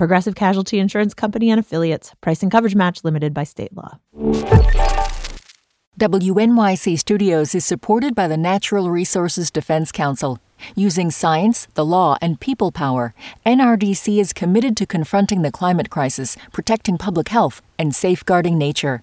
Progressive Casualty Insurance Company and affiliates. Price and coverage match limited by state law. WNYC Studios is supported by the Natural Resources Defense Council. Using science, the law, and people power, NRDC is committed to confronting the climate crisis, protecting public health, and safeguarding nature.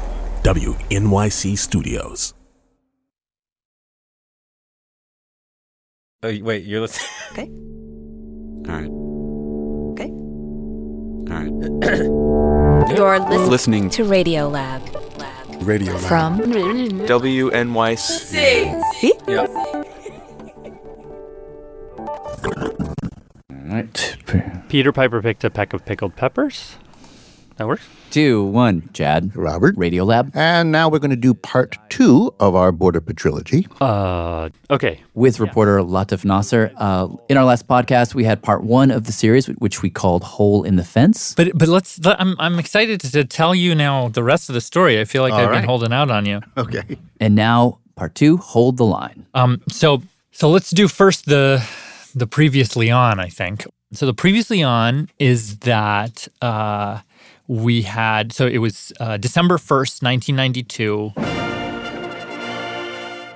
WNYC Studios. Oh, wait, you're listening. Okay. All right. Okay. All right. You're listening, Listening to Radio Lab. Radio Lab. From WNYC. See? Yeah. All right. Peter Piper picked a peck of pickled peppers. That works. Two, one. Jad. Robert. Radio Lab. And now we're going to do part two of our Border Patrilogy. Uh, okay. With reporter Latif Nasser. Uh, in our last podcast, we had part one of the series, which we called "Hole in the Fence." But but let's. Let, I'm I'm excited to tell you now the rest of the story. I feel like All I've right. been holding out on you. Okay. And now part two, "Hold the Line." Um. So so let's do first the the previously on. I think so. The previously on is that uh, we had so it was uh, December first, nineteen ninety two.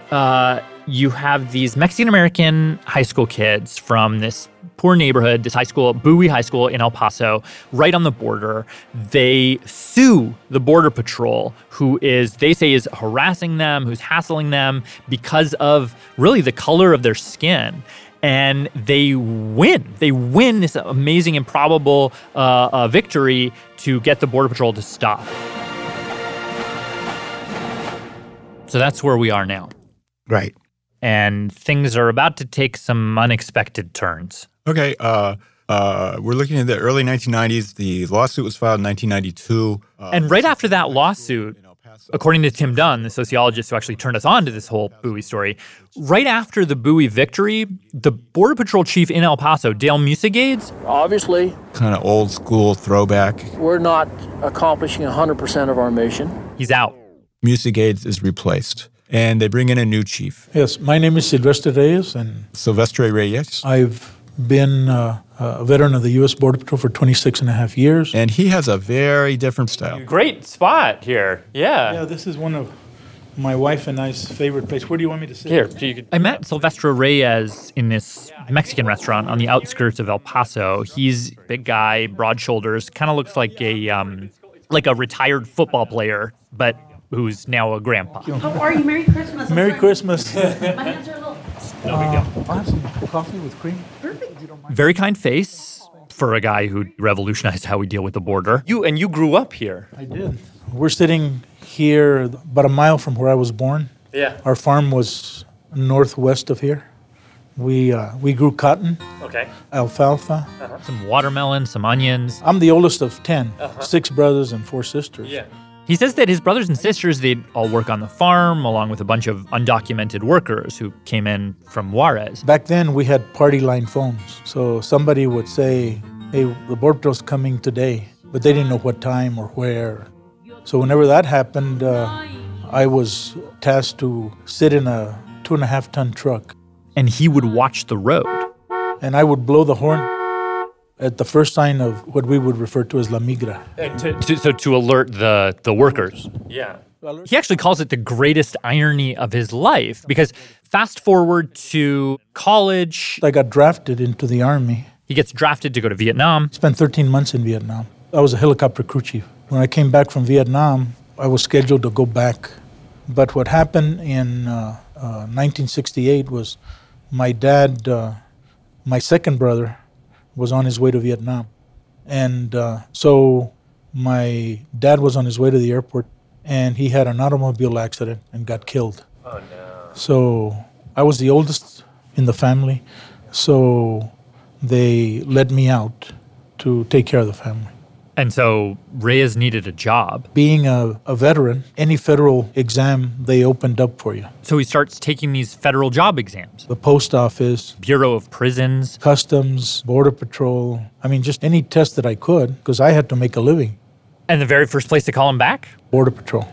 Uh, you have these Mexican American high school kids from this poor neighborhood, this high school, Bowie High School in El Paso, right on the border. They sue the Border Patrol, who is, they say, is harassing them, who's hassling them because of really the color of their skin. And they win. They win this amazing, improbable uh, uh, victory to get the Border Patrol to stop. So that's where we are now Right. and things are about to take some unexpected turns. Okay. Uh, uh, we're looking at the early 1990s. The lawsuit was filed in 1992. Uh, And right after that lawsuit, according to Tim Dunn, the sociologist who actually turned us on to this whole Bowie story, right after the Bowie victory, the Border Patrol chief in El Paso, Dale Musegades, Obviously, kind of old school throwback. we're not accomplishing 100% of our mission. he's out. Musegades is replaced, and they bring in a new chief, Yes, my name is Silvestre Reyes, and Silvestre Reyes, I've been uh, a veteran of the U.S. Border Patrol for 26 and a half years. and he has a very different style. Great spot here. Yeah. Yeah, this is one of my wife and I's favorite place. Where do you want me to sit? Here, so you could- I met Silvestre Reyes in this Mexican restaurant on the outskirts of El Paso. He's a big guy, broad shoulders, kind of looks like a um, like a retired football player, but who's now a grandpa. How are you? Merry Christmas. I'm Merry sorry. Christmas. No big deal. Uh, I'll have some coffee with cream. Very kind face for a guy who revolutionized how we deal with the border. You and you grew up here. I did. We're sitting here about a mile from where I was born. Yeah. Our farm was northwest of here. We uh, we grew cotton, Okay. alfalfa. Uh-huh. Some watermelon, some onions. I'm the oldest of 10 uh-huh. six brothers and four sisters. He says that his brothers and sisters, they'd all work on the farm along with a bunch of undocumented workers who came in from Juarez. Back then, we had party line phones. So somebody would say, hey, Patrol's coming today, but they didn't know what time or where. So whenever that happened, uh, I was tasked to sit in a two and a half ton truck, And he would watch the road. and I would blow the horn at the first sign of what we would refer to as La Migra. To, to, so to alert the, the workers. Yeah. He actually calls it the greatest irony of his life because fast forward to college, I got drafted into the Army. he gets drafted to go to Vietnam. Spent 13 months in Vietnam. I was a helicopter crew chief. When I came back from Vietnam, I was scheduled to go back But what happened in uh, uh, 1968 was my dad, uh, my second brother, was on his way to Vietnam. And uh, so my dad was on his way to the airport and he had an automobile accident and got killed. Oh no. So I was the oldest in the family. So they let me out to take care of the family. And so Reyes needed a job. Being a, a veteran, any federal exam they opened up for you. So he starts taking these federal job exams. The post office, Bureau of Prisons, customs, border patrol. I mean, just any test that I could because I had to make a living. And the very first place to call him back? Border patrol.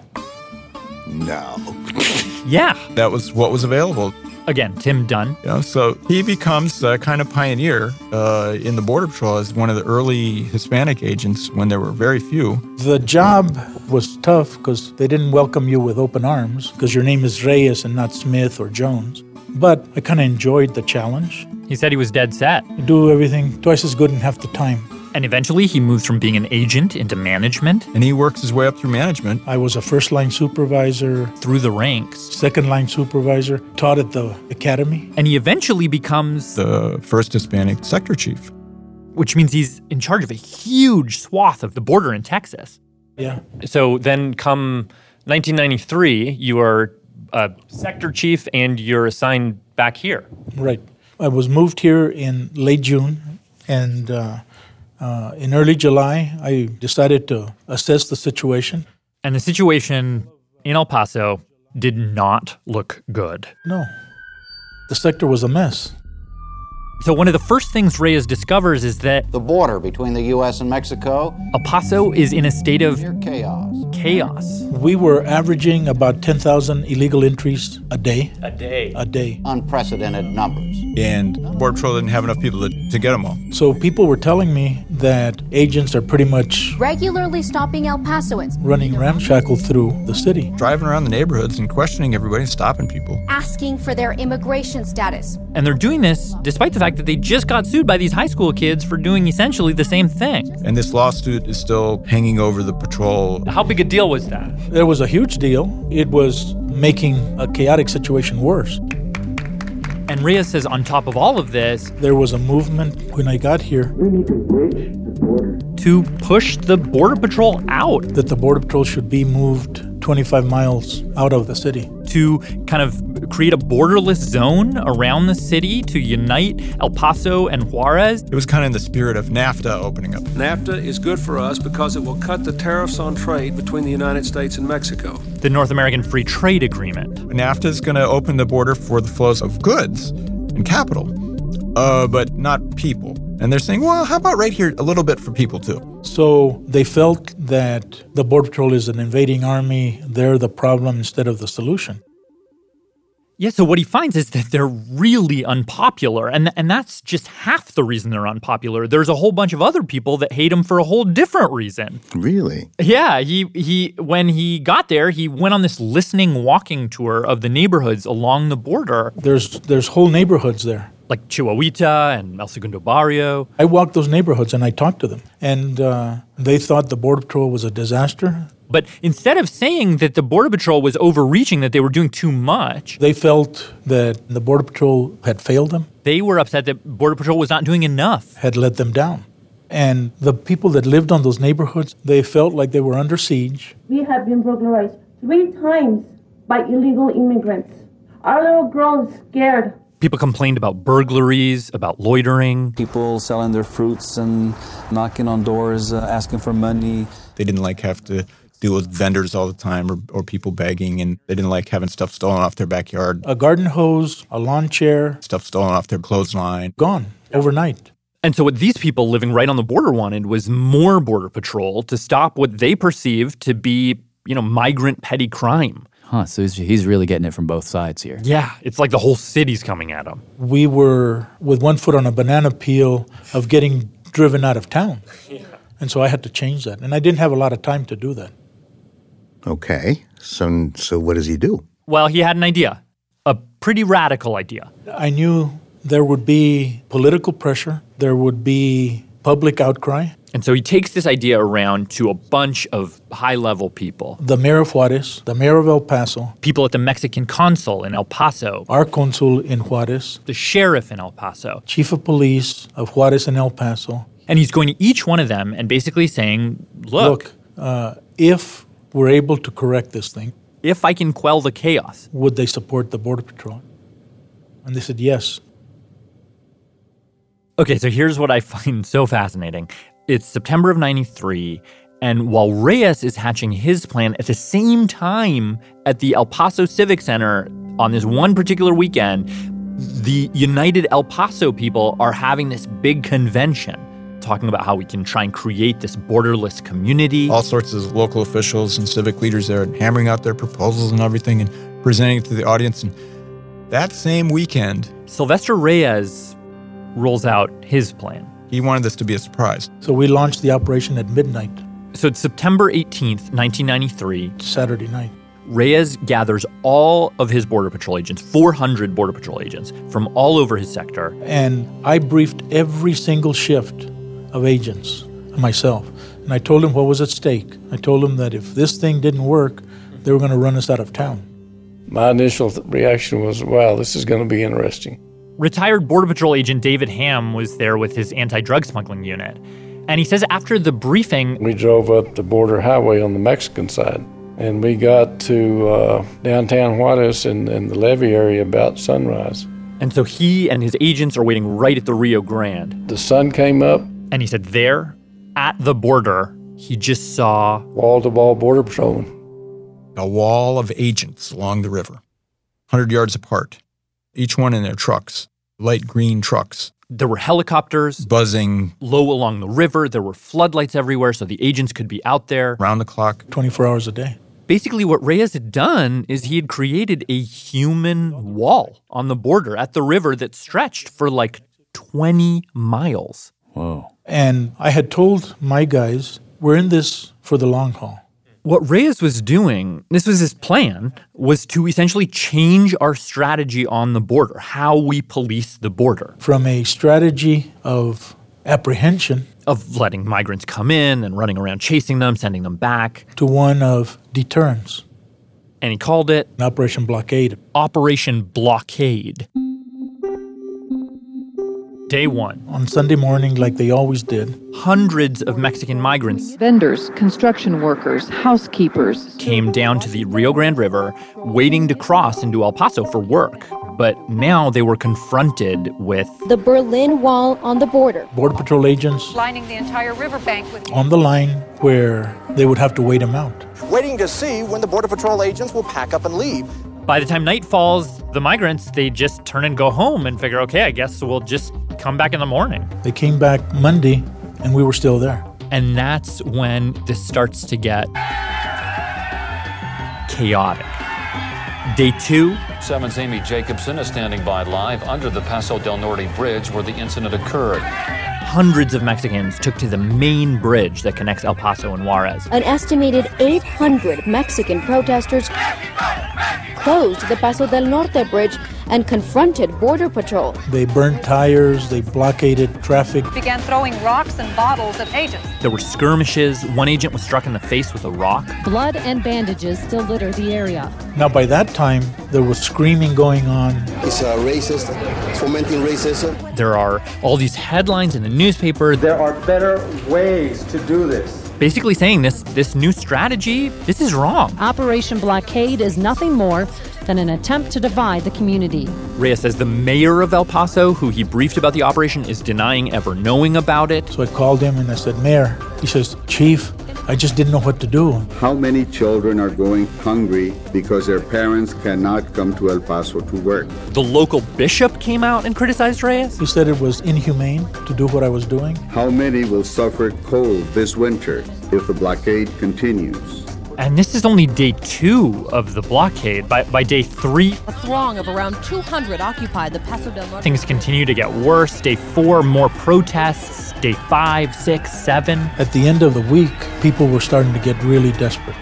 No. Yeah. That was what was available. Again, Tim Dunn. You know, so he becomes a kind of pioneer uh, in the Border Patrol as one of the early Hispanic agents when there were very few. The job was tough because they didn't welcome you with open arms because your name is Reyes and not Smith or Jones. But I kind of enjoyed the challenge. He said he was dead set. Do everything twice as good in half the time. And eventually he moves from being an agent into management. And he works his way up through management. I was a first line supervisor, through the ranks, second line supervisor, taught at the academy. And he eventually becomes the first Hispanic sector chief, which means he's in charge of a huge swath of the border in Texas. Yeah. So then come 1993, you are a sector chief and you're assigned back here. Right. I was moved here in late June and uh, uh, in early July, I decided to assess the situation. And the situation in El Paso did not look good. No. The sector was a mess. So, one of the first things Reyes discovers is that the border between the U.S. and Mexico, El Paso, is in a state of chaos. Chaos. We were averaging about 10,000 illegal entries a day. A day. A day. Unprecedented numbers. And Border Patrol didn't have enough people to, to get them all. So people were telling me that agents are pretty much regularly stopping El Pasoans, running ramshackle through the city, driving around the neighborhoods and questioning everybody and stopping people, asking for their immigration status. And they're doing this despite the fact that they just got sued by these high school kids for doing essentially the same thing. And this lawsuit is still hanging over the patrol. How big a deal was that? It was a huge deal. It was making a chaotic situation worse. And Reyes says, on top of all of this, there was a movement when I got here. We need to bridge the border. To push the Border Patrol out. That the Border Patrol should be moved 25 miles out of the city. To kind of create a borderless zone around the city to unite El Paso and Juarez. It was kind of in the spirit of NAFTA opening up. NAFTA is good for us because it will cut the tariffs on trade between the United States and Mexico. The North American Free Trade Agreement. NAFTA is going to open the border for the flows of goods and capital, uh, but not people. And they're saying, well, how about right here a little bit for people too? So they felt that the Border Patrol is an invading army. They're the problem instead of the solution. Yeah, so what he finds is that they're really unpopular, and and that's just half the reason they're unpopular. There's a whole bunch of other people that hate him for a whole different reason. Really? Yeah, he he when he got there, he went on this listening walking tour of the neighborhoods along the border. There's there's whole neighborhoods there. Like Chihuahuita and El Segundo Barrio. I walked those neighborhoods and I talked to them, and uh, they thought the Border Patrol was a disaster. But instead of saying that the Border Patrol was overreaching, that they were doing too much, they felt that the Border Patrol had failed them. They were upset that Border Patrol was not doing enough, had let them down. And the people that lived on those neighborhoods, they felt like they were under siege. We have been burglarized three times by illegal immigrants. Our little girl is scared. People complained about burglaries, about loitering. People selling their fruits and knocking on doors, uh, asking for money. They didn't like have to deal with vendors all the time or, or people begging, and they didn't like having stuff stolen off their backyard. A garden hose, a lawn chair, stuff stolen off their clothesline. Gone overnight. And so, what these people living right on the border wanted was more Border Patrol to stop what they perceived to be, you know, migrant petty crime. Huh, so he's, he's really getting it from both sides here. Yeah, it's like the whole city's coming at him. We were with one foot on a banana peel of getting driven out of town. Yeah. And so I had to change that. And I didn't have a lot of time to do that. Okay. So, so what does he do? Well, he had an idea, a pretty radical idea. I knew there would be political pressure, there would be public outcry. And so he takes this idea around to a bunch of high level people. The mayor of Juarez, the mayor of El Paso, people at the Mexican consul in El Paso, our consul in Juarez, the sheriff in El Paso, chief of police of Juarez and El Paso. And he's going to each one of them and basically saying, look, look uh, if we're able to correct this thing, if I can quell the chaos, would they support the Border Patrol? And they said yes. Okay, so here's what I find so fascinating. It's September of 93, and while Reyes is hatching his plan at the same time at the El Paso Civic Center on this one particular weekend, the United El Paso people are having this big convention talking about how we can try and create this borderless community. All sorts of local officials and civic leaders there hammering out their proposals and everything and presenting it to the audience. And that same weekend, Sylvester Reyes rolls out his plan. He wanted this to be a surprise. So we launched the operation at midnight. So it's September 18th, 1993. Saturday night. Reyes gathers all of his Border Patrol agents, 400 Border Patrol agents from all over his sector. And I briefed every single shift of agents myself. And I told them what was at stake. I told them that if this thing didn't work, they were going to run us out of town. My initial th- reaction was, wow, this is going to be interesting. Retired Border Patrol agent David Ham was there with his anti drug smuggling unit. And he says after the briefing, we drove up the border highway on the Mexican side. And we got to uh, downtown Juarez and, and the levee area about sunrise. And so he and his agents are waiting right at the Rio Grande. The sun came up. And he said, there at the border, he just saw wall to wall border patrolmen. A wall of agents along the river, 100 yards apart, each one in their trucks, light green trucks. There were helicopters buzzing low along the river. There were floodlights everywhere so the agents could be out there round the clock, 24 hours a day. Basically, what Reyes had done is he had created a human wall on the border at the river that stretched for like 20 miles. Whoa. And I had told my guys, we're in this for the long haul. What Reyes was doing, this was his plan, was to essentially change our strategy on the border, how we police the border. From a strategy of apprehension, of letting migrants come in and running around chasing them, sending them back, to one of deterrence. And he called it Operation Blockade. Operation Blockade day one. On Sunday morning, like they always did, hundreds of Mexican migrants, vendors, construction workers, housekeepers, came down to the Rio Grande River waiting to cross into El Paso for work. But now they were confronted with the Berlin Wall on the border. Border Patrol agents lining the entire riverbank with on the line where they would have to wait them out. Waiting to see when the Border Patrol agents will pack up and leave. By the time night falls, the migrants, they just turn and go home and figure, okay, I guess we'll just come back in the morning. They came back Monday and we were still there. And that's when this starts to get chaotic. Day two. 7's Amy Jacobson is standing by live under the Paso del Norte bridge where the incident occurred. Hundreds of Mexicans took to the main bridge that connects El Paso and Juarez. An estimated 800 Mexican protesters closed the Paso del Norte bridge and confronted Border Patrol. They burned tires, they blockaded traffic, began throwing rocks and bottles at agents. There were skirmishes. One agent was struck in the face with a rock. Blood and bandages still litter the area. Now, by that time, there was screaming going on. It's a racist, fomenting racism. There are all these headlines in the newspaper. There are better ways to do this basically saying this this new strategy this is wrong. Operation Blockade is nothing more than an attempt to divide the community. Reyes says the mayor of El Paso, who he briefed about the operation, is denying ever knowing about it. So I called him and I said, Mayor, he says, Chief, I just didn't know what to do. How many children are going hungry because their parents cannot come to El Paso to work? The local bishop came out and criticized Reyes. He said it was inhumane to do what I was doing. How many will suffer cold this winter if the blockade continues? And this is only day two of the blockade. By, by day three, a throng of around 200 occupied the Paso del Norte. Things continue to get worse. Day four, more protests. Day five, six, seven. At the end of the week, people were starting to get really desperate.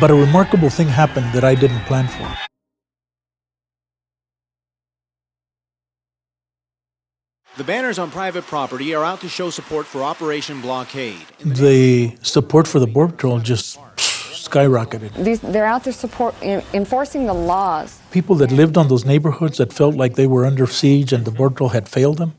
But a remarkable thing happened that I didn't plan for. The banners on private property are out to show support for Operation Blockade. The support for the Border Patrol just skyrocketed. These, they're out there support enforcing the laws. People that lived on those neighborhoods that felt like they were under siege and the Border Patrol had failed them,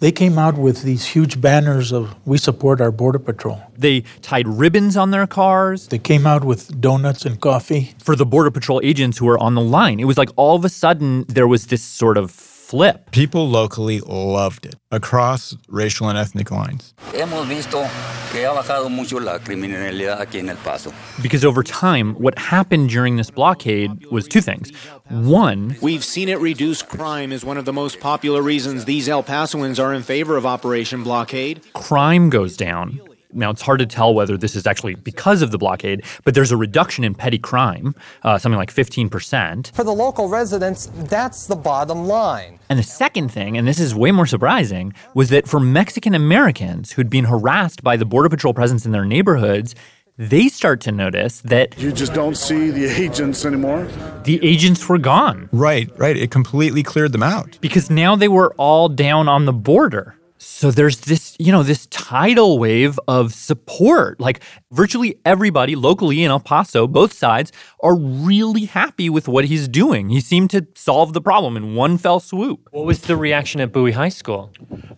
they came out with these huge banners of "We support our Border Patrol." They tied ribbons on their cars. They came out with donuts and coffee for the Border Patrol agents who were on the line. It was like all of a sudden there was this sort of flip. People locally loved it across racial and ethnic lines. Hemos visto que ha bajado mucho la criminalidad aquí en El Paso. Because over time, what happened during this blockade was two things. One, we've seen it reduce crime is one of the most popular reasons these El Pasoans are in favor of Operation Blockade. Crime goes down. Now, it's hard to tell whether this is actually because of the blockade, but there's a reduction in petty crime, uh, something like 15%. For the local residents, that's the bottom line. And the second thing, and this is way more surprising, was that for Mexican Americans who'd been harassed by the Border Patrol presence in their neighborhoods, they start to notice that you just don't see the agents anymore. The agents were gone. Right, right. It completely cleared them out. Because now they were all down on the border. So there's this, you know, this tidal wave of support. Like virtually everybody locally in El Paso, both sides, are really happy with what he's doing. He seemed to solve the problem in one fell swoop. What was the reaction at Bowie High School?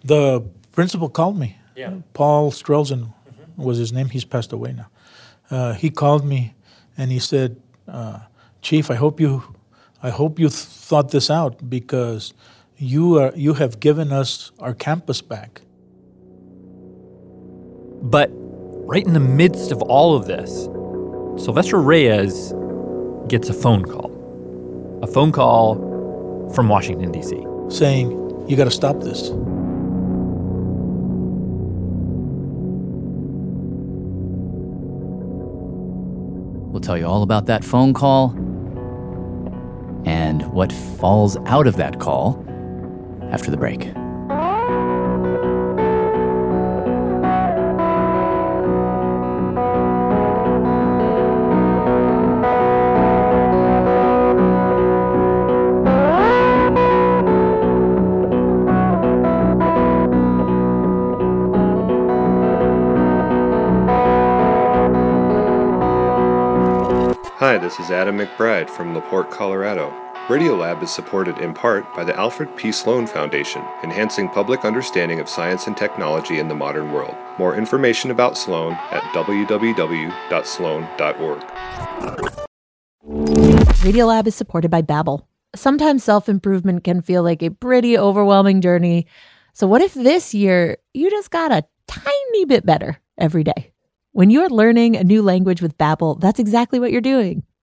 The principal called me. Yeah. Paul Strelzin mm-hmm. was his name. He's passed away now. Uh, he called me and he said, uh, "Chief, I hope you, I hope you th- thought this out because." You are you have given us our campus back. But right in the midst of all of this, Sylvester Reyes gets a phone call. A phone call from Washington D.C. saying, "You got to stop this." We'll tell you all about that phone call and what falls out of that call after the break. Hi, this is Adam McBride from LaPorte, Colorado. Radiolab is supported in part by the Alfred P. Sloan Foundation, enhancing public understanding of science and technology in the modern world. More information about Sloan at www.sloan.org. Radiolab is supported by Babbel. Sometimes self-improvement can feel like a pretty overwhelming journey. So what if this year you just got a tiny bit better every day? When you're learning a new language with Babbel, that's exactly what you're doing.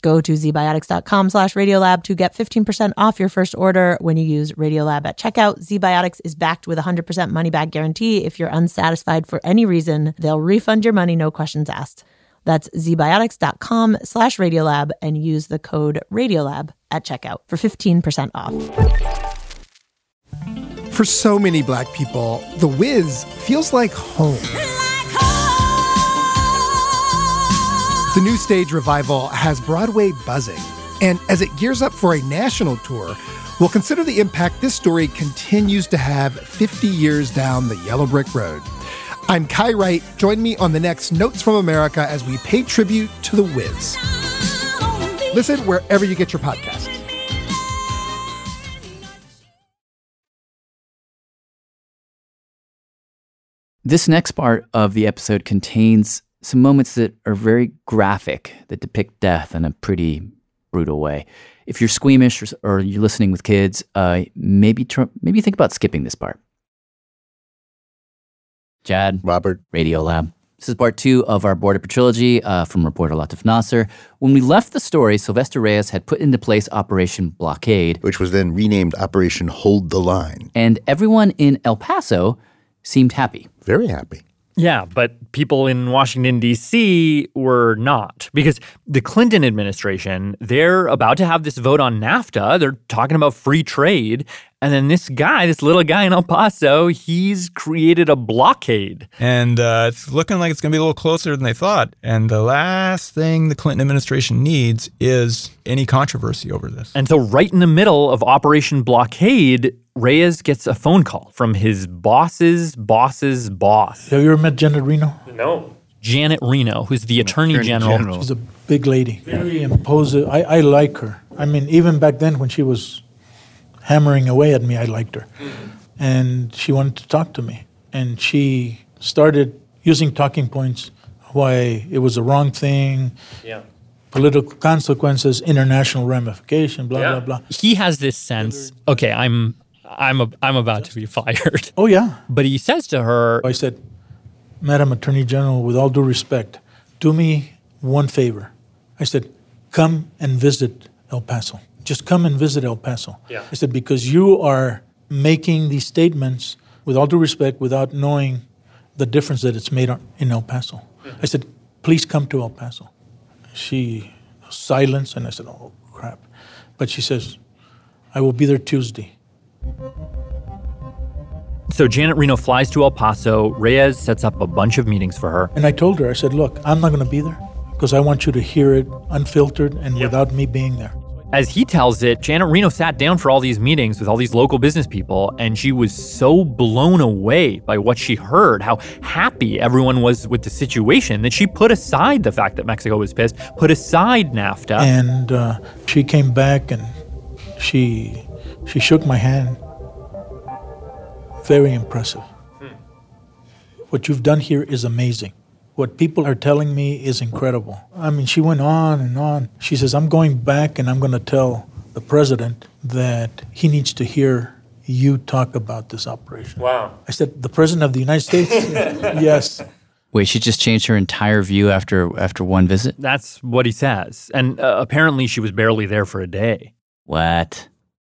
Go to zbiotics.com slash radiolab to get 15% off your first order when you use Radiolab at checkout. ZBiotics is backed with a 100% money back guarantee. If you're unsatisfied for any reason, they'll refund your money, no questions asked. That's zbiotics.com slash radiolab and use the code radiolab at checkout for 15% off. For so many black people, The Wiz feels like home. The new stage revival has Broadway buzzing, and as it gears up for a national tour, we'll consider the impact this story continues to have 50 years down the yellow brick road. I'm Kai Wright. Join me on the next Notes from America as we pay tribute to the Wiz. Listen wherever you get your podcasts. This next part of the episode contains some moments that are very graphic, that depict death in a pretty brutal way. If you're squeamish or, or you're listening with kids, uh, maybe tr- maybe think about skipping this part. Jad, Robert, Radio Lab. This is part two of our Border trilogy uh, from reporter Latif Nasser. When we left the story, Sylvester Reyes had put into place Operation Blockade, which was then renamed Operation Hold the Line. and everyone in El Paso seemed happy. Very happy. Yeah, but people in Washington, D.C. were not because the Clinton administration, they're about to have this vote on NAFTA. They're talking about free trade. And then this guy, this little guy in El Paso, he's created a blockade. And uh, it's looking like it's going to be a little closer than they thought. And the last thing the Clinton administration needs is any controversy over this. And so, right in the middle of Operation Blockade, Reyes gets a phone call from his boss's boss's boss. Have you ever met Janet Reno? No. Janet Reno, who's the Attorney, General. She's a big lady, very imposing. I, I like her. I mean, even back then when she was hammering away at me, I liked her. And she wanted to talk to me. And she started using talking points why it was the wrong thing, Yeah. political consequences, international ramification, blah, blah, blah. He has this sense, okay, I'm I'm a, I'm about to be fired. Oh, yeah. But he says to her, I said, Madam Attorney General, with all due respect, do me one favor. I said, come and visit El Paso. Just come and visit El Paso. Yeah. I said, because you are making these statements, with all due respect, without knowing the difference that it's made in El Paso. I said, please come to El Paso. She silence, and I said, oh, crap. But she says, I will be there Tuesday. so Janet Reno flies to El Paso. Reyes sets up a bunch of meetings for her. And I told her, I said, look, I'm not going to be there because I want you to hear it unfiltered and without me being there. As he tells it, Janet Reno sat down for all these meetings with all these local business people, and she was so blown away by what she heard, how happy everyone was with the situation, that she put aside the fact that Mexico was pissed, put aside NAFTA. And uh, she came back and she she shook my hand. Very impressive. What you've done here is amazing. What people are telling me is incredible. I mean, she went on and on. She says, I'm going back and I'm going to tell the president that he needs to hear you talk about this operation. Wow. I said, The president of the United States? yes. Wait, she just changed her entire view after after one visit? That's what he says. And uh, apparently, she was barely there for a day. What?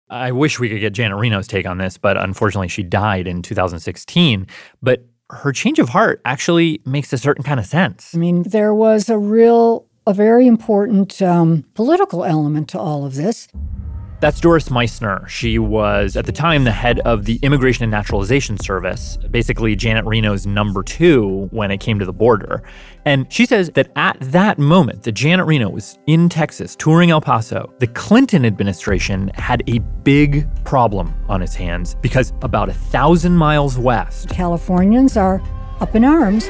I wish we could get Janet Reno's take on this, but unfortunately, she died in 2016. But her change of heart actually makes a certain kind of sense. I mean, there was a real, a very important um, political element to all of this. That's Doris Meissner. She was, at the time, the head of the Immigration and Naturalization Service, basically Janet Reno's number two when it came to the border. And she says that at that moment that Janet Reno was in Texas touring El Paso, the Clinton administration had a big problem on its hands because about a thousand miles west, Californians are up in arms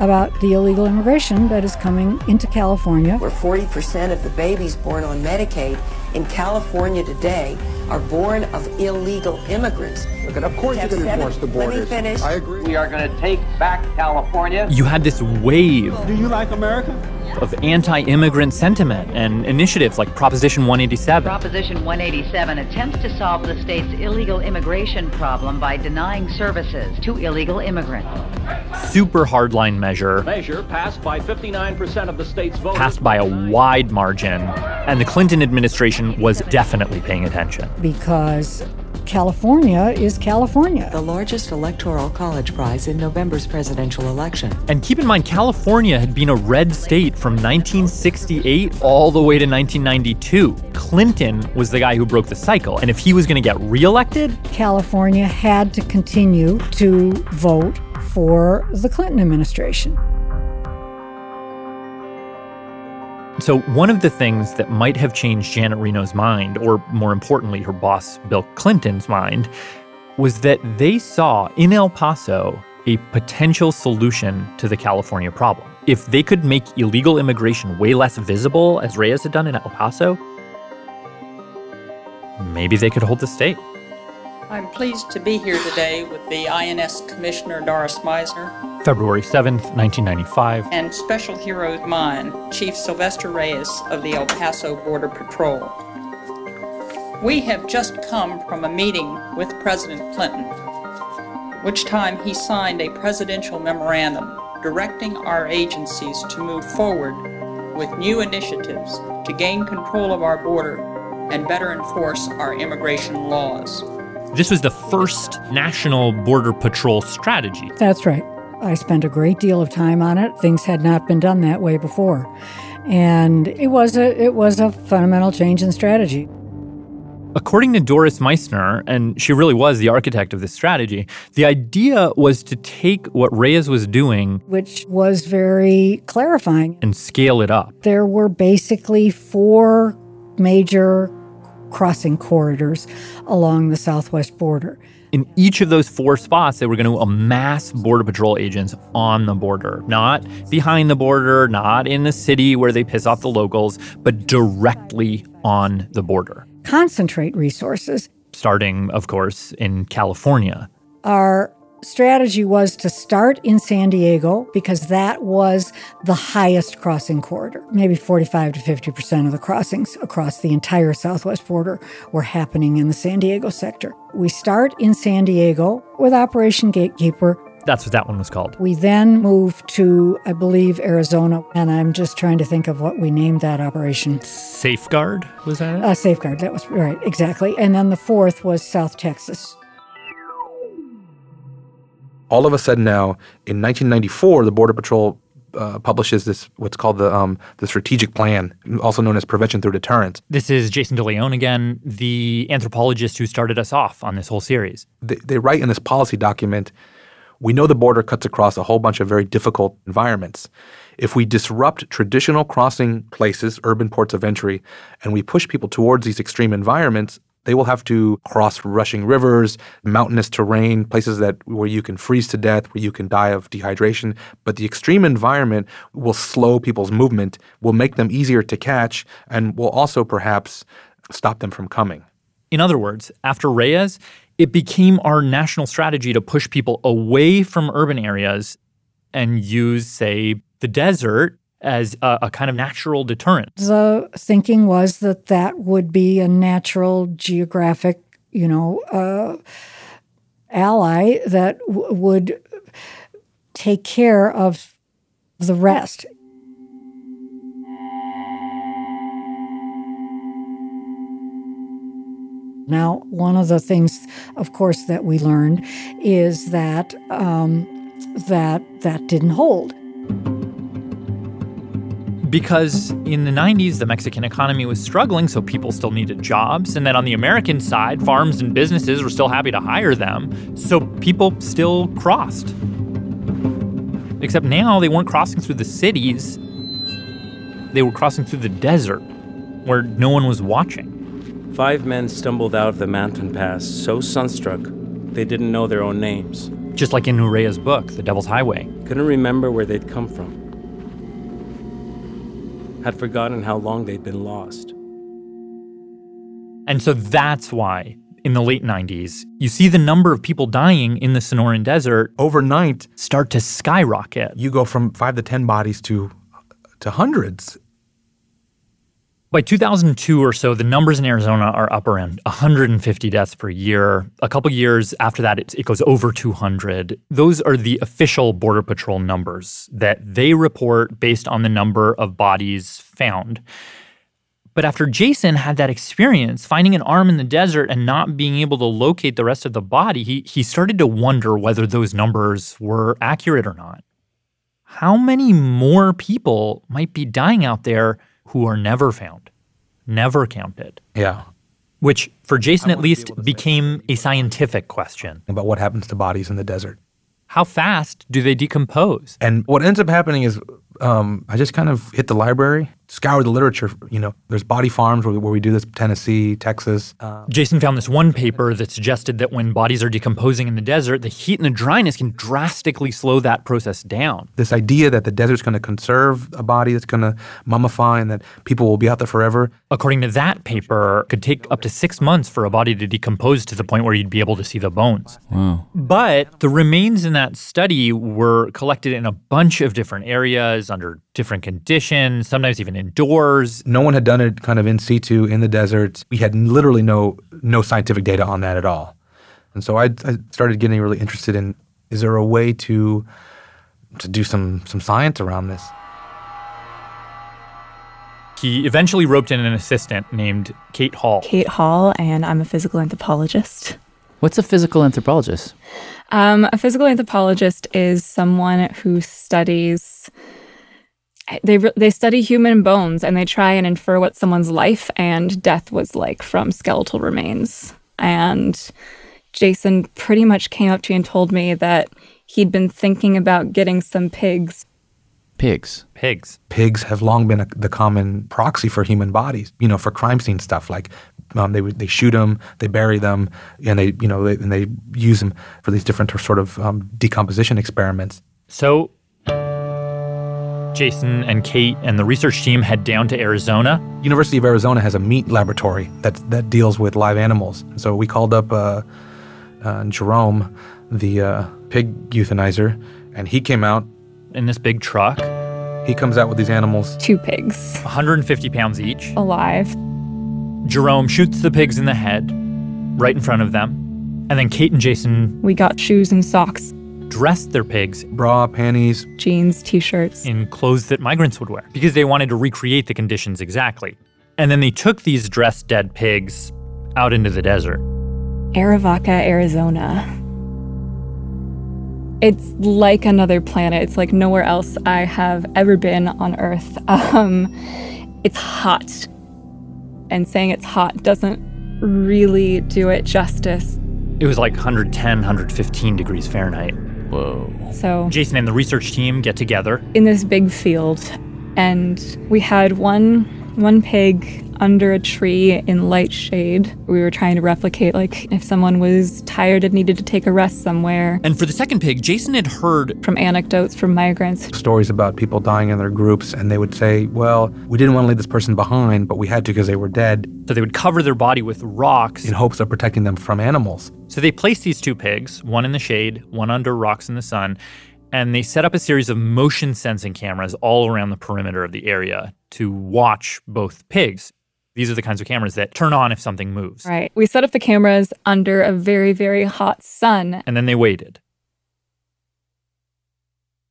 about the illegal immigration that is coming into California. Where 40% of the babies born on Medicaid in California today are born of illegal immigrants. Look, of course you're going to enforce the borders. Let me finish. I agree. We are going to take back California. you had this wave Do you like America? Of anti immigrant sentiment and initiatives like Proposition 187. Proposition 187 attempts to solve the state's illegal immigration problem by denying services to illegal immigrants. super hardline measure Measure passed by 59% of the state's voters. passed by a wide margin, and the Clinton administration was definitely paying attention. because California is California. The largest electoral college prize in November's presidential election. And keep in mind, California had been a red state from 1968 all the way to 1992. Clinton was the guy who broke the cycle, and if he was going to get reelected, California had to continue to vote for the Clinton administration. So, one of the things that might have changed Janet Reno's mind, or more importantly, her boss Bill Clinton's mind, was that they saw in El Paso a potential solution to the California problem. If they could make illegal immigration way less visible, as Reyes had done in El Paso, maybe they could hold the state. I'm pleased to be here today with the INS Commissioner Doris Meissner February 7th, 1995. and special hero of mine, Chief Sylvester Reyes of the El Paso Border Patrol. We have just come from a meeting with President Clinton, which time he signed a presidential memorandum directing our agencies to move forward with new initiatives to gain control of our border and better enforce our immigration laws. This was the first national border patrol strategy. That's right. I spent a great deal of time on it. Things had not been done that way before. And it was a it was a fundamental change in strategy. According to Doris Meissner, and she really was the architect of this strategy, the idea was to take what Reyes was doing which was very clarifying. and scale it up. There were basically four major crossing corridors along the southwest border. In each of those four spots, they were going to amass Border Patrol agents on the border, not behind the border, not in the city where they piss off the locals, but directly on the border. Concentrate resources. Starting, of course, in California. Our strategy was to start in San Diego because that was the highest crossing corridor. Maybe 45 to 50% of the crossings across the entire southwest border were happening in the San Diego sector. We start in San Diego with Operation Gatekeeper. That's what that one was called. We then move to, I believe, Arizona, and I'm just trying to think of what we named that operation. Safeguard, was that it? Uh, safeguard, that was right, exactly. And then the fourth was South Texas. All of a sudden now in 1994 the border patrol uh, publishes this what's called the um, the strategic plan also known as prevention through deterrence This is Jason De León again, the anthropologist who started us off on this whole series. they, they write in this policy document we know the border cuts across a whole bunch of very difficult environments if we disrupt traditional crossing places urban ports of entry and we push people towards these extreme environments they will have to cross rushing rivers, mountainous terrain, places that where you can freeze to death, where you can die of dehydration. But the extreme environment will slow people's movement, will make them easier to catch, and will also perhaps stop them from coming. In other words, after Reyes, it became our national strategy to push people away from urban areas and use, say, the desert as a, a kind of natural deterrent. The thinking was that that would be a natural geographic, you know, uh, ally that w- would take care of the rest. Now, one of the things, of course, that we learned is that um, that that didn't hold. Because in the 90s, the Mexican economy was struggling, so people still needed jobs. And then on the American side, farms and businesses were still happy to hire them, so people still crossed. Except now they weren't crossing through the cities, they were crossing through the desert where no one was watching. Five men stumbled out of the mountain pass so sunstruck they didn't know their own names. Just like in Urrea's book, The Devil's Highway. Couldn't remember where they'd come from. Had forgotten how long they'd been lost. And so that's why in the late 90s, you see the number of people dying in the Sonoran Desert overnight start to skyrocket. You go from five to 10 bodies to, to hundreds. By 2002 or so, the numbers in Arizona are up around 150 deaths per year. A couple years after that, it, it goes over 200. Those are the official Border Patrol numbers that they report based on the number of bodies found. But after Jason had that experience, finding an arm in the desert and not being able to locate the rest of the body, he, he started to wonder whether those numbers were accurate or not. How many more people might be dying out there who are never found, never counted? Yeah. Which, for Jason at least, became a scientific question. About what happens to bodies in the desert. How fast do they decompose? And what ends up happening is um, I just kind of hit the library, scoured the literature. You know, there's body farms where, where we do this, Tennessee, Texas. Uh, Jason found this one paper that suggested that when bodies are decomposing in the desert, the heat and the dryness can drastically slow that process down. this idea that the desert's going to conserve a body that's going to mummify and that people will be out there forever. According to that paper, it could take up to six months for a body to decompose to the point where you'd be able to see the bones. Wow. But the remains in that study were collected in a bunch of different areas under different conditions, sometimes even indoors. No one had done it kind of in situ in the desert. We had literally no no scientific data on that at all. And so I, I started getting really interested in is there a way to to do some some science around this? He eventually roped in an assistant named Kate Hall. Kate Hall, and I'm a physical anthropologist. What's a physical anthropologist? Um, a physical anthropologist is someone who studies. They they study human bones and they try and infer what someone's life and death was like from skeletal remains. And Jason pretty much came up to me and told me that he'd been thinking about getting some pigs. Pigs. Pigs. Pigs have long been a, the common proxy for human bodies. You know, for crime scene stuff like um, they would- they shoot them, they bury them, and they you know they, and they use them for these different sort of um, decomposition experiments. So Jason and Kate and the research team head down to Arizona. University of Arizona has a meat laboratory that that deals with live animals. So we called up uh, uh, Jerome, the uh, pig euthanizer, and he came out in this big truck. He comes out with these animals. Two pigs. 150 pounds each. Alive. Jerome shoots the pigs in the head right in front of them. And then Kate and Jason We got shoes and socks, dressed their pigs bra, panties, jeans, t shirts. in clothes that migrants would wear because they wanted to recreate the conditions exactly. And then they took these dressed dead pigs out into the desert. Arivaca, Arizona. It's like another planet. It's like nowhere else I have ever been on Earth. Um, it's hot. And saying it's hot doesn't really do it justice. It was like 110, 115 degrees Fahrenheit. Whoa. So, Jason and the research team get together. in this big field, and we had one one pig under a tree in light shade. We were trying to replicate like if someone was tired and needed to take a rest somewhere. And for the second pig, Jason had heard from anecdotes from migrants. Stories about people dying in their groups, and they would say, "Well, we didn't want to leave this person behind, but we had to because they were dead." So they would cover their body with rocks in hopes of protecting them from animals. So they placed these two pigs, one in the shade, one under rocks in the sun, and they set up a series of motion sensing cameras all around the perimeter of the area to watch both pigs. These are the kinds of cameras that turn on if something moves. Right. We set up the cameras under a very, very hot sun. And then they waited.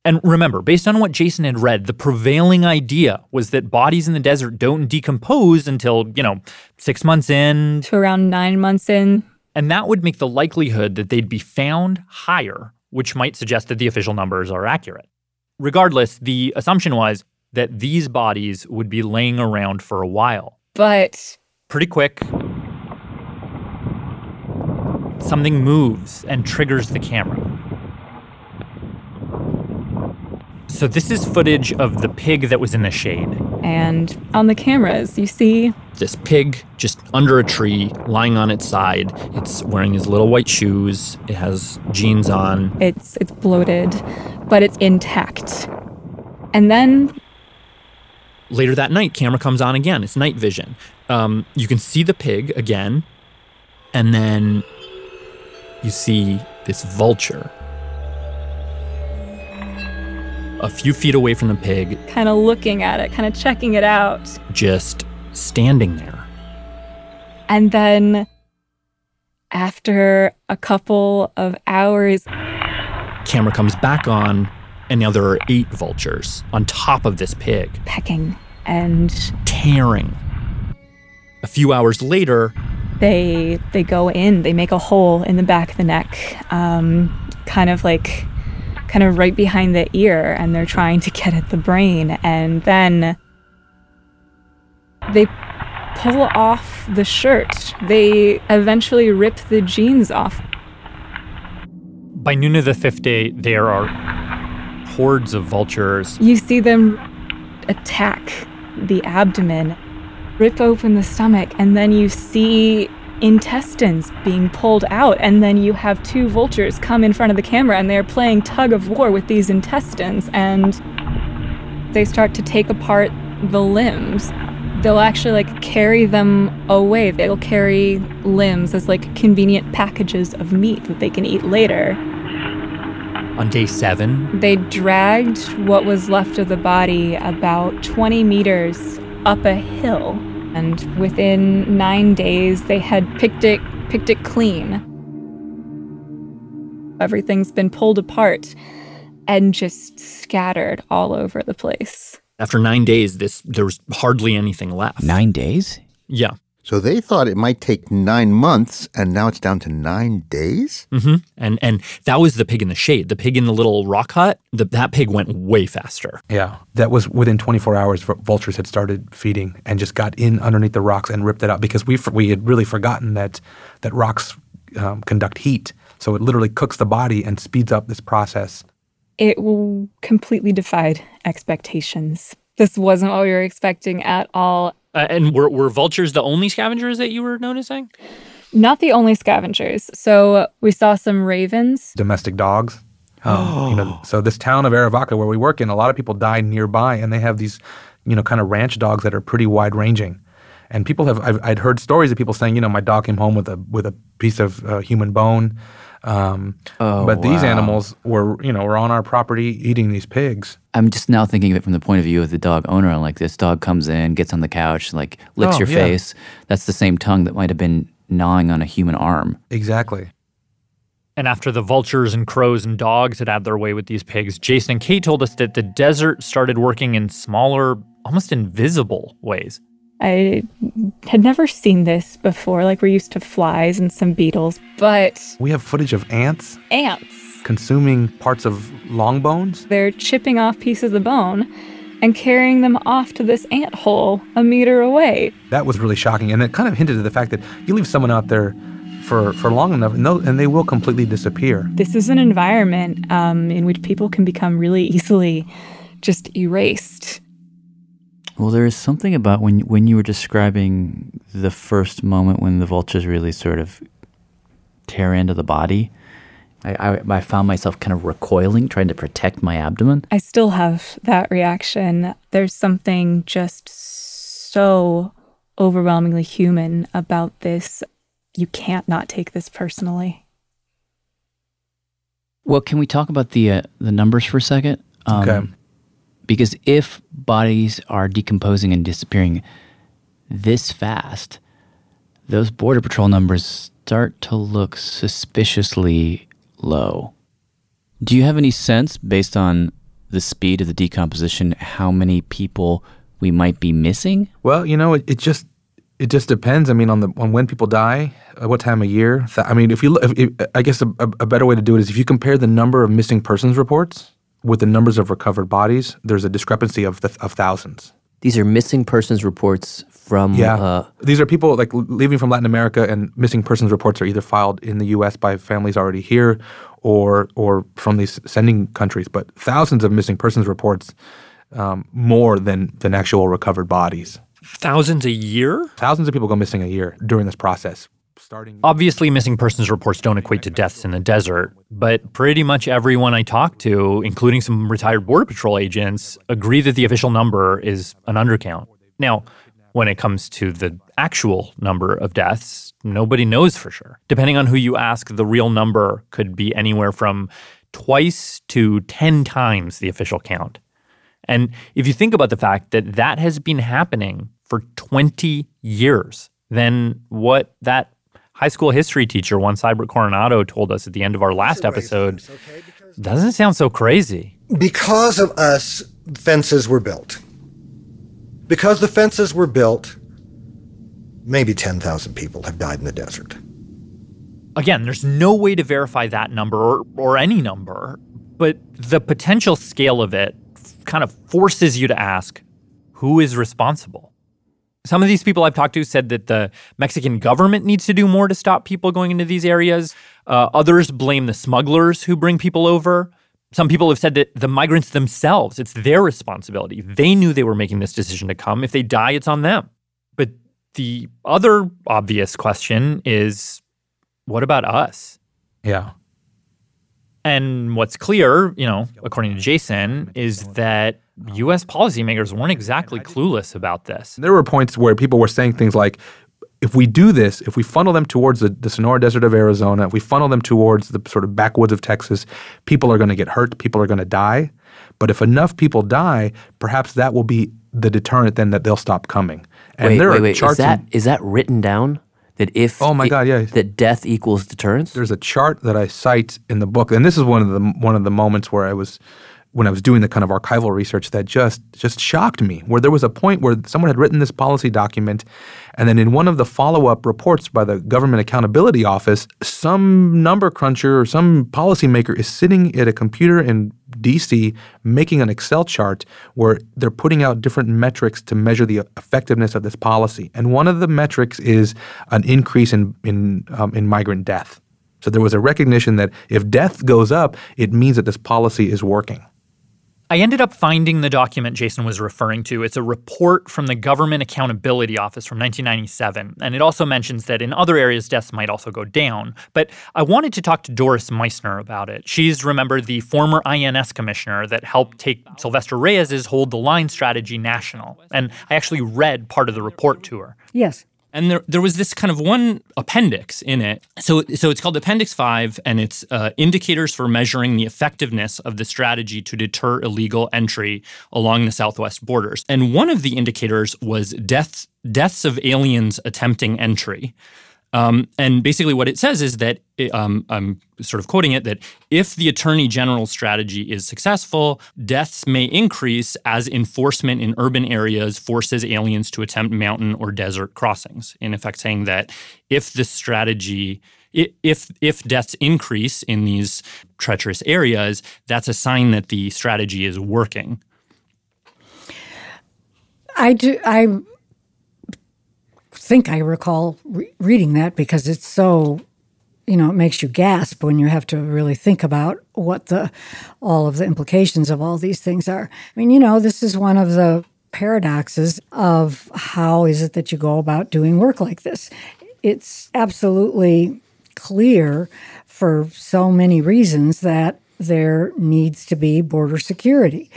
And remember, based on what Jason had read, the prevailing idea was that bodies in the desert don't decompose until, you know, six months in. To around nine months in. And that would make the likelihood that they'd be found higher, which might suggest that the official numbers are accurate. Regardless, the assumption was that these bodies would be laying around for a while. But Pretty quick, something moves and triggers the camera. So, this is footage of the pig that was in the shade. and on the cameras, you see This pig just under a tree, lying on its side. It's wearing his little white shoes. It has jeans on. it's it's bloated, but it's intact. And then Later that night, camera comes on again. It's night vision. Um, you can see the pig again, and then you see this vulture a few feet away from the pig, kind of looking at it, kind of checking it out. just standing there. And then after a couple of hours, Camera comes back on, and now there are eight vultures on top of this pig, pecking and tearing. A few hours later, they they go in, they make a hole in the back of the neck, um, kind of like kind of right behind the ear, and they're trying to get at the brain. And then they pull off the shirt. They eventually rip the jeans off. by noon of the fifth day, there are hordes of vultures. You see them attack the abdomen, rip open the stomach, and then you see intestines being pulled out. And then you have two vultures come in front of the camera and they're playing tug of war with these intestines. And they start to take apart the limbs. They'll actually like carry them away. They'll carry limbs as like convenient packages of meat that they can eat later. On day seven, They dragged what was left of the body about 20 meters up a hill. And within nine days, they had picked it, picked it clean. Everything's been pulled apart and just scattered all over the place. after nine days, this there was hardly anything left. Nine days? Yeah. So they thought it might take nine months, and now it's down to nine days? hmm And and that was the pig in the shade. The pig in the little rock hut. The, that pig went way faster. Yeah, that was within 24 hours. Vultures had started feeding and just got in underneath the rocks and ripped it out because we we had really forgotten that that rocks um, conduct heat, so it literally cooks the body and speeds up this process. It w- completely defied expectations. This wasn't what we were expecting at all. Uh, and were were vultures the only scavengers that you were noticing? Not the only scavengers. So we saw some ravens. Domestic dogs. Um, you know, so this town of Arivaca where we work in, a lot of people die nearby, and they have these, you know, kind of ranch dogs that are pretty wide ranging. And people have I've, I'd heard stories of people saying, you know, my dog came home with a with a piece of uh, human bone. Um, Oh, but these animals were, you know, were on our property eating these pigs. I'm just now thinking of it from the point of view of the dog owner. Like this dog comes in, gets on the couch, like licks Oh, your yeah. face. That's the same tongue that might have been gnawing on a human arm. Exactly. And after the vultures and crows and dogs had had their way with these pigs, Jason and Kate told us that the desert started working in smaller, almost invisible ways. I had never seen this before. Like, we're used to flies and some beetles, but We have footage of ants ants. consuming parts of long bones. They're chipping off pieces of the bone and carrying them off to this ant hole a meter away. That was really shocking, and it kind of hinted at the fact that you leave someone out there for, for long enough, and, and they will completely disappear. This is an environment um, in which people can become really easily just erased. Well, there is something about when when you were describing the first moment when the vultures really sort of tear into the body. I, I, I found myself kind of recoiling, trying to protect my abdomen. I still have that reaction. There's something just so overwhelmingly human about this. You can't not take this personally. Well, can we talk about the uh, the numbers for a second? Um, Okay. Because if bodies are decomposing and disappearing this fast, those border patrol numbers start to look suspiciously low. Do you have any sense, based on the speed of the decomposition, how many people we might be missing? Well, you know, it, it just it just depends. I mean, on the on when people die, uh, what time of year. I mean, if you, look, if, if, I guess a, a a better way to do it is if you compare the number of missing persons reports with the numbers of recovered bodies, there's a discrepancy of the, of thousands. These are missing persons reports from Yeah, uh, these are people like leaving from Latin America, and missing persons reports are either filed in the U.S. by families already here, or or from these sending countries. But thousands of missing persons reports, um, more than than actual recovered bodies. Thousands a year? Thousands of people go missing a year during this process. Obviously, missing persons reports don't equate to deaths in the desert, but pretty much everyone I talk to, including some retired Border Patrol agents, agree that the official number is an undercount. Now, when it comes to the actual number of deaths, nobody knows for sure. Depending on who you ask, the real number could be anywhere from twice to 10 times the official count. And if you think about the fact that that has been happening for 20 years, then what that high school history teacher, one Cybert Coronado, told us at the end of our last episode doesn't sound so crazy. Because of us, fences were built. Because the fences were built, maybe 10,000 people have died in the desert. Again, there's no way to verify that number or, or any number, but the potential scale of it f- kind of forces you to ask who is responsible? Some of these people I've talked to said that the Mexican government needs to do more to stop people going into these areas. Uh, others blame the smugglers who bring people over. Some people have said that the migrants themselves, it's their responsibility. They knew they were making this decision to come. If they die, it's on them. But the other obvious question is what about us? Yeah. And what's clear, you know, according to Jason, is that Oh. US policymakers weren't exactly clueless about this. There were points where people were saying things like, if we do this, if we funnel them towards the, the Sonora Desert of Arizona, if we funnel them towards the sort of backwoods of Texas, people are going to get hurt, people are going to die. But if enough people die, perhaps that will be the deterrent then that they'll stop coming. And wait, there wait, are wait. charts. Is that, in, is that written down? That if oh my god yeah that death equals deterrence. There's a chart that I cite in the book, and this is one of the one of the moments where I was when I was doing the kind of archival research that just just shocked me, where there was a point where someone had written this policy document, and then in one of the follow-up reports by the Government Accountability Office, some number cruncher or some policymaker is sitting at a computer in DC making an Excel chart where they're putting out different metrics to measure the effectiveness of this policy, and one of the metrics is an increase in in um, in migrant death. So there was a recognition that if death goes up, it means that this policy is working. I ended up finding the document Jason was referring to. It's a report from the Government Accountability Office from 1997. And it also mentions that in other areas, deaths might also go down. But I wanted to talk to Doris Meissner about it. She's, remember, the former INS commissioner that helped take Silvestre Reyes's Hold the Line strategy national. And I actually read part of the report to her. Yes. And there, there was this kind of one appendix in it. So, so it's called Appendix 5, and it's uh, indicators for measuring the effectiveness of the strategy to deter illegal entry along the southwest borders. And one of the indicators was deaths, deaths of aliens attempting entry. Um, and basically, what it says is that um, I'm sort of quoting it that if the attorney general's strategy is successful, deaths may increase as enforcement in urban areas forces aliens to attempt mountain or desert crossings. In effect, saying that if the strategy if if deaths increase in these treacherous areas, that's a sign that the strategy is working. I do. I think I recall re- reading that because it's so, you know, it makes you gasp when you have to really think about what the all of the implications of all these things are. I mean, you know, this is one of the paradoxes of how is it that you go about doing work like this. It's absolutely clear for so many reasons that there needs to be border security.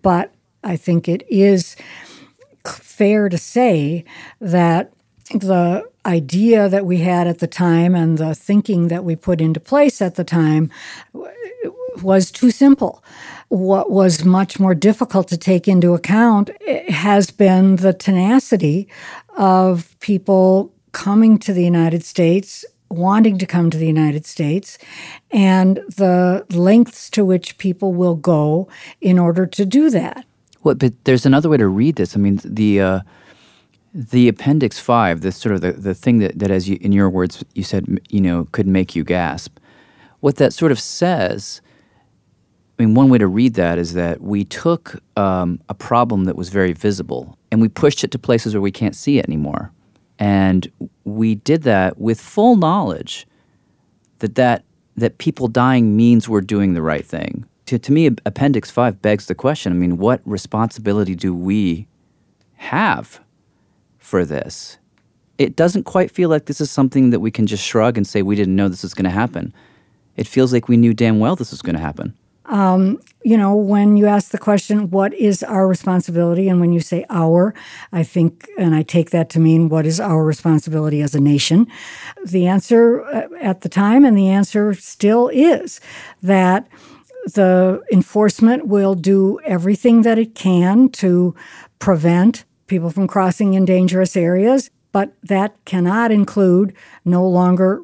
But I think it is fair to say that the idea that we had at the time and the thinking that we put into place at the time was too simple. What was much more difficult to take into account has been the tenacity of people coming to the United States, wanting to come to the United States, and the lengths to which people will go in order to do that. Well, but there's another way to read this. I mean, the uh, the appendix five, the sort of the, the thing that, that as you in your words you said you know could make you gasp. What that sort of says, I mean, one way to read that is that we took um, a problem that was very visible and we pushed it to places where we can't see it anymore, and we did that with full knowledge that that that people dying means we're doing the right thing. To, to me, Appendix 5 begs the question I mean, what responsibility do we have for this. It doesn't quite feel like this is something that we can just shrug and say we didn't know this was going to happen. It feels like we knew damn well this was going to happen. Um, you know, when you ask the question, what is our responsibility? And when you say our, I think, and I take that to mean what is our responsibility as a nation? The answer uh, at the time, and the answer still is that the enforcement will do everything that it can to prevent people from crossing in dangerous areas, but that cannot include no longer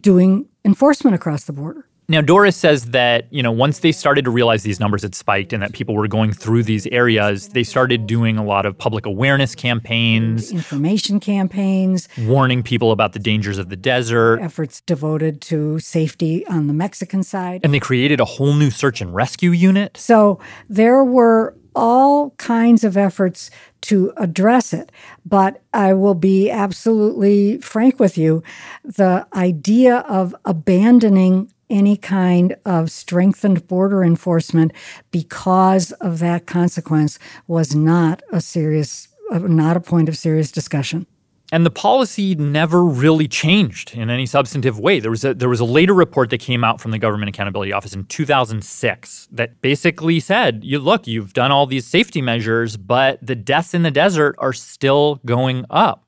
doing enforcement across the border. Now, Doris says that, you know, once they started to realize these numbers had spiked and that people were going through these areas, they started doing a lot of public awareness campaigns, information campaigns, warning people about the dangers of the desert, efforts devoted to safety on the Mexican side. And they created a whole new search and rescue unit. So there were all kinds of efforts to address it. But I will be absolutely frank with you the idea of abandoning any kind of strengthened border enforcement because of that consequence was not a serious, uh, not a point of serious discussion. And the policy never really changed in any substantive way. There was a there was a later report that came out from the Government Accountability Office in 2006 that basically said, "You look, you've done all these safety measures, but the deaths in the desert are still going up."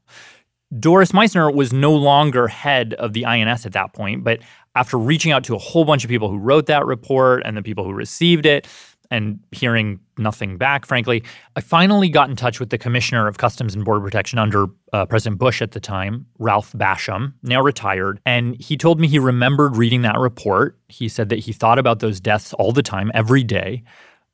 Doris Meissner was no longer head of the INS at that point, but after reaching out to a whole bunch of people who wrote that report and the people who received it, and hearing nothing back, frankly, I finally got in touch with the Commissioner of Customs and Border Protection under uh, President Bush at the time, Ralph Basham, now retired. And he told me he remembered reading that report. He said that he thought about those deaths all the time, every day.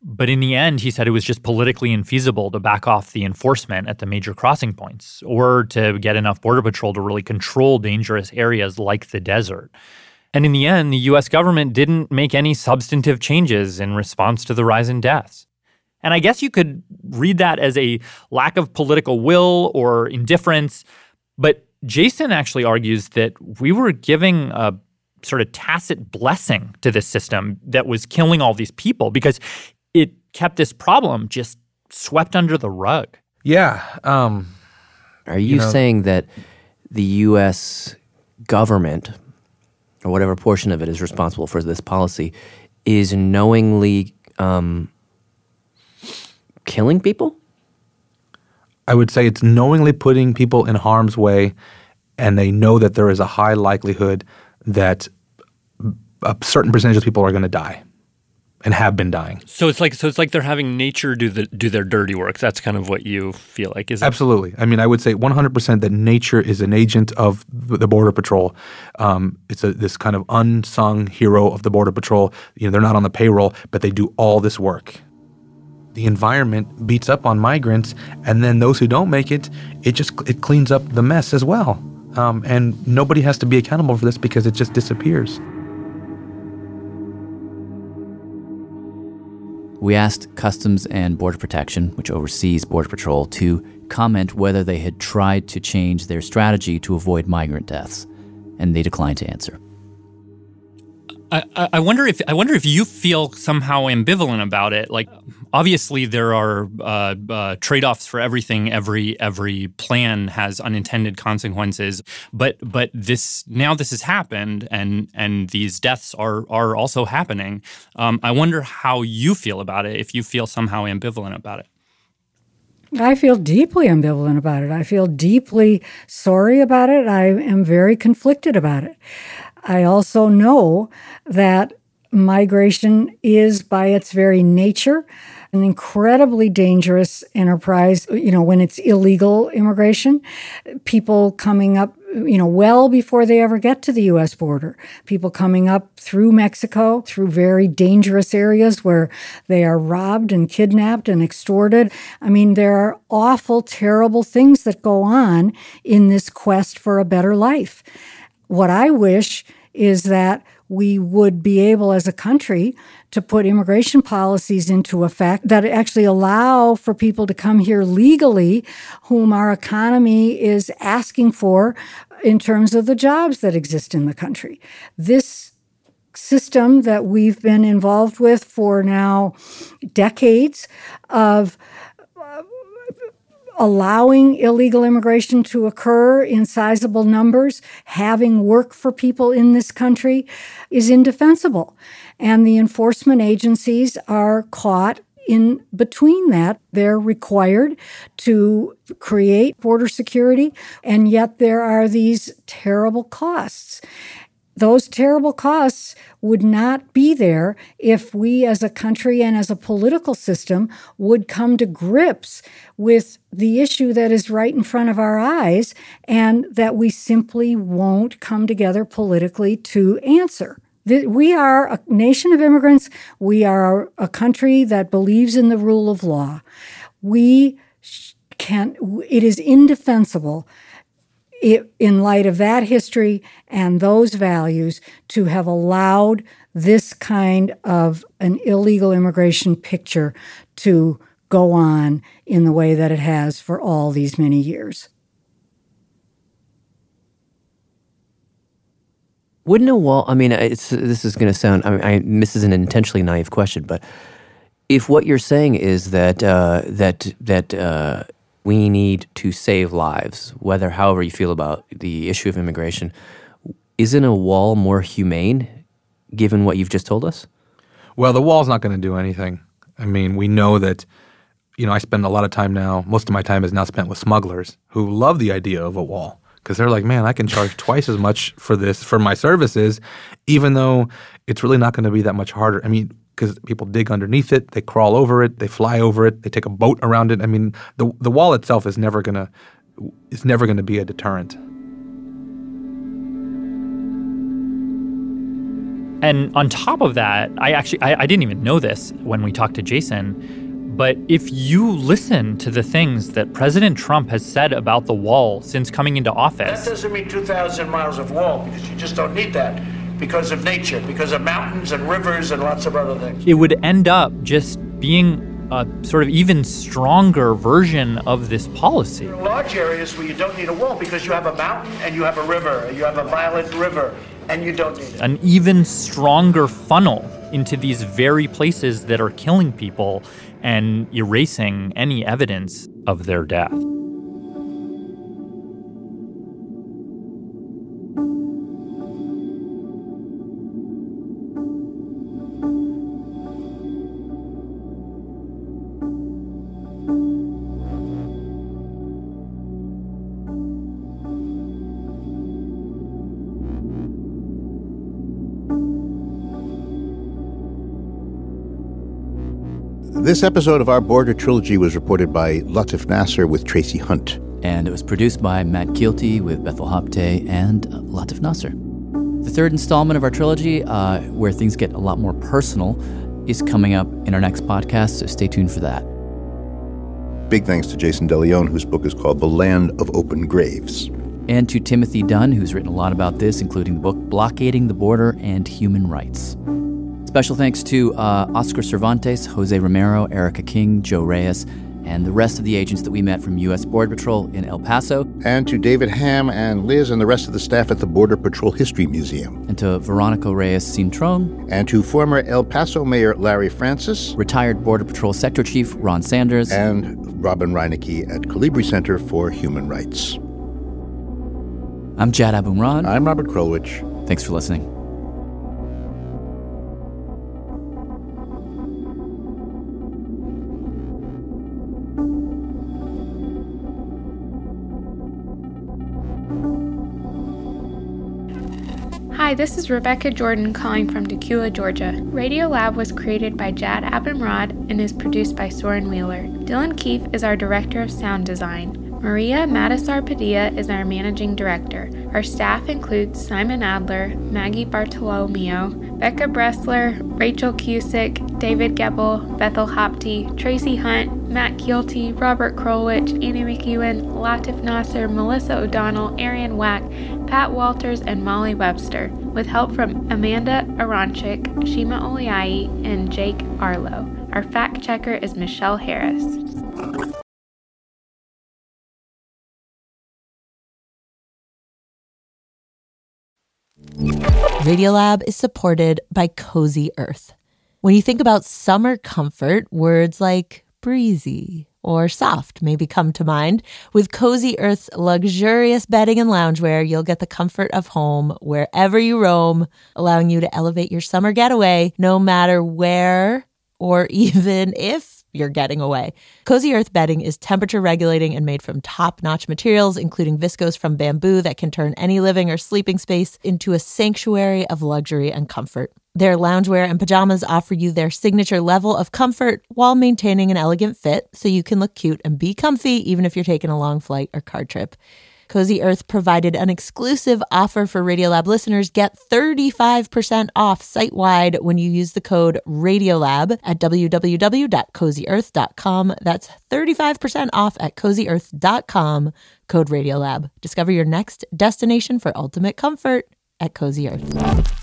But in the end, he said it was just politically infeasible to back off the enforcement at the major crossing points or to get enough Border Patrol to really control dangerous areas like the desert. And in the end, the US government didn't make any substantive changes in response to the rise in deaths. And I guess you could read that as a lack of political will or indifference. But Jason actually argues that we were giving a sort of tacit blessing to this system that was killing all these people because it kept this problem just swept under the rug. Yeah. Um, Are you, you know, saying that the U.S. government or whatever portion of it is responsible for this policy, is knowingly um, killing people? I would say it's knowingly putting people in harm's way, and they know that there is a high likelihood that a certain percentage of people are going to die and have been dying. So it's like so it's like they're having nature do the do their dirty work. That's kind of what you feel like, is it? Absolutely. I mean, I would say 100% that nature is an agent of the border patrol. Um, it's a, this kind of unsung hero of the border patrol. You know, they're not on the payroll, but they do all this work. The environment beats up on migrants, and then those who don't make it, it just it cleans up the mess as well. Um, and nobody has to be accountable for this because it just disappears. We asked Customs and Border Protection, which oversees Border Patrol, to comment whether they had tried to change their strategy to avoid migrant deaths, and they declined to answer. I, I wonder if I wonder if you feel somehow ambivalent about it. Like, obviously, there are uh, uh, trade-offs for everything. Every every plan has unintended consequences. But but this now this has happened, and and these deaths are are also happening. Um, I wonder how you feel about it. If you feel somehow ambivalent about it. I feel deeply ambivalent about it. I feel deeply sorry about it. I am very conflicted about it. I also know that migration is, by its very nature, an incredibly dangerous enterprise, you know, when it's illegal immigration, people coming up, you know, well before they ever get to the US border, people coming up through Mexico, through very dangerous areas where they are robbed and kidnapped and extorted. I mean, there are awful, terrible things that go on in this quest for a better life. What I wish is that we would be able as a country to put immigration policies into effect that actually allow for people to come here legally whom our economy is asking for in terms of the jobs that exist in the country. This system that we've been involved with for now decades of allowing illegal immigration to occur in sizable numbers, having work for people in this country is indefensible. And the enforcement agencies are caught in between that. They're required to create border security, and yet there are these terrible costs those terrible costs would not be there if we as a country and as a political system would come to grips with the issue that is right in front of our eyes and that we simply won't come together politically to answer. We are a nation of immigrants. We are a country that believes in the rule of law. We can't. it is indefensible in light of that history and those values, to have allowed this kind of an illegal immigration picture to go on in the way that it has for all these many years. Wouldn't a wall? I mean, it's this is going to sound. I mean, I, this is an intentionally naive question, but if what you're saying is that uh, that that uh, we need to save lives, whether however you feel about the issue of immigration, isn't a wall more humane, given what you've just told us? Well, the wall's not going to do anything. I mean, we know that. You know, I spend a lot of time now. Most of my time is now spent with smugglers who love the idea of a wall because they're like, man, I can charge twice as much for this for my services, even though it's really not going to be that much harder. I mean, because people dig underneath it, they crawl over it, they fly over it, they take a boat around it. I mean, the the wall itself is never gonna is never gonna be a deterrent. And on top of that, I actually I, I didn't even know this when we talked to Jason but if you listen to the things that President Trump has said about the wall since coming into office, that doesn't mean 2,000 miles of wall because you just don't need that because of nature, because of mountains and rivers and lots of other things. It would end up just being a sort of even stronger version of this policy. There are large areas where you don't need a wall because you have a mountain and you have a river, you have a violent river, and you don't need it. An even stronger funnel into these very places that are killing people and erasing any evidence of their death. This episode of our Border Trilogy was reported by Latif Nasser with Tracy Hunt. And it was produced by Matt Kielty with Bethel Habte and Latif Nasser. The third installment of our trilogy, uh, where things get a lot more personal, is coming up in our next podcast, so stay tuned for that. Big thanks to Jason De León, whose book is called The Land of Open Graves. And to Timothy Dunn, who's written a lot about this, including the book Blockading the Border and Human Rights. Special thanks to uh, Oscar Cervantes, Jose Romero, Erica King, Joe Reyes, and the rest of the agents that we met from U.S. Border Patrol in El Paso. And to David Ham and Liz and the rest of the staff at the Border Patrol History Museum. And to Veronica Reyes Cintron. And to former El Paso Mayor Larry Francis. Retired Border Patrol Sector Chief Ron Sanders. And Robin Reineke at Colibri Center for Human Rights. I'm Jad Abumrad. I'm Robert Krulwich. Thanks for listening. Hi, this is Rebecca Jordan calling from Dacula, Georgia. Radio Lab was created by Jad Abumrad and is produced by Soren Wheeler. Dylan Keefe is our Director of Sound Design. Maria Matasar Padilla is our Managing Director. Our staff includes Simon Adler, Maggie Bartolomeo, Becca Bressler, Rachel Cusick, David Gebel, Bethel Habte, Tracy Hunt, Matt Kielty, Robert Krulwich, Annie McEwen, Latif Nasser, Melissa O'Donnell, Arian Wack, Pat Walters, and Molly Webster, with help from Amanda Aronczyk, Shima Oliai, and Jake Arlo. Our fact checker is Michelle Harris. Radiolab is supported by Cozy Earth. When you think about summer comfort, words like breezy or soft maybe come to mind. With Cozy Earth's luxurious bedding and loungewear, you'll get the comfort of home wherever you roam, allowing you to elevate your summer getaway no matter where or even if you're getting away. Cozy Earth bedding is temperature regulating and made from top notch materials, including viscose from bamboo that can turn any living or sleeping space into a sanctuary of luxury and comfort. Their loungewear and pajamas offer you their signature level of comfort while maintaining an elegant fit so you can look cute and be comfy even if you're taking a long flight or car trip. Cozy Earth provided an exclusive offer for Radiolab listeners. Get 35% off site wide when you use the code Radiolab at www.cozyearth.com. That's 35% off at cozyearth.com, code Radiolab. Discover your next destination for ultimate comfort at Cozy Earth.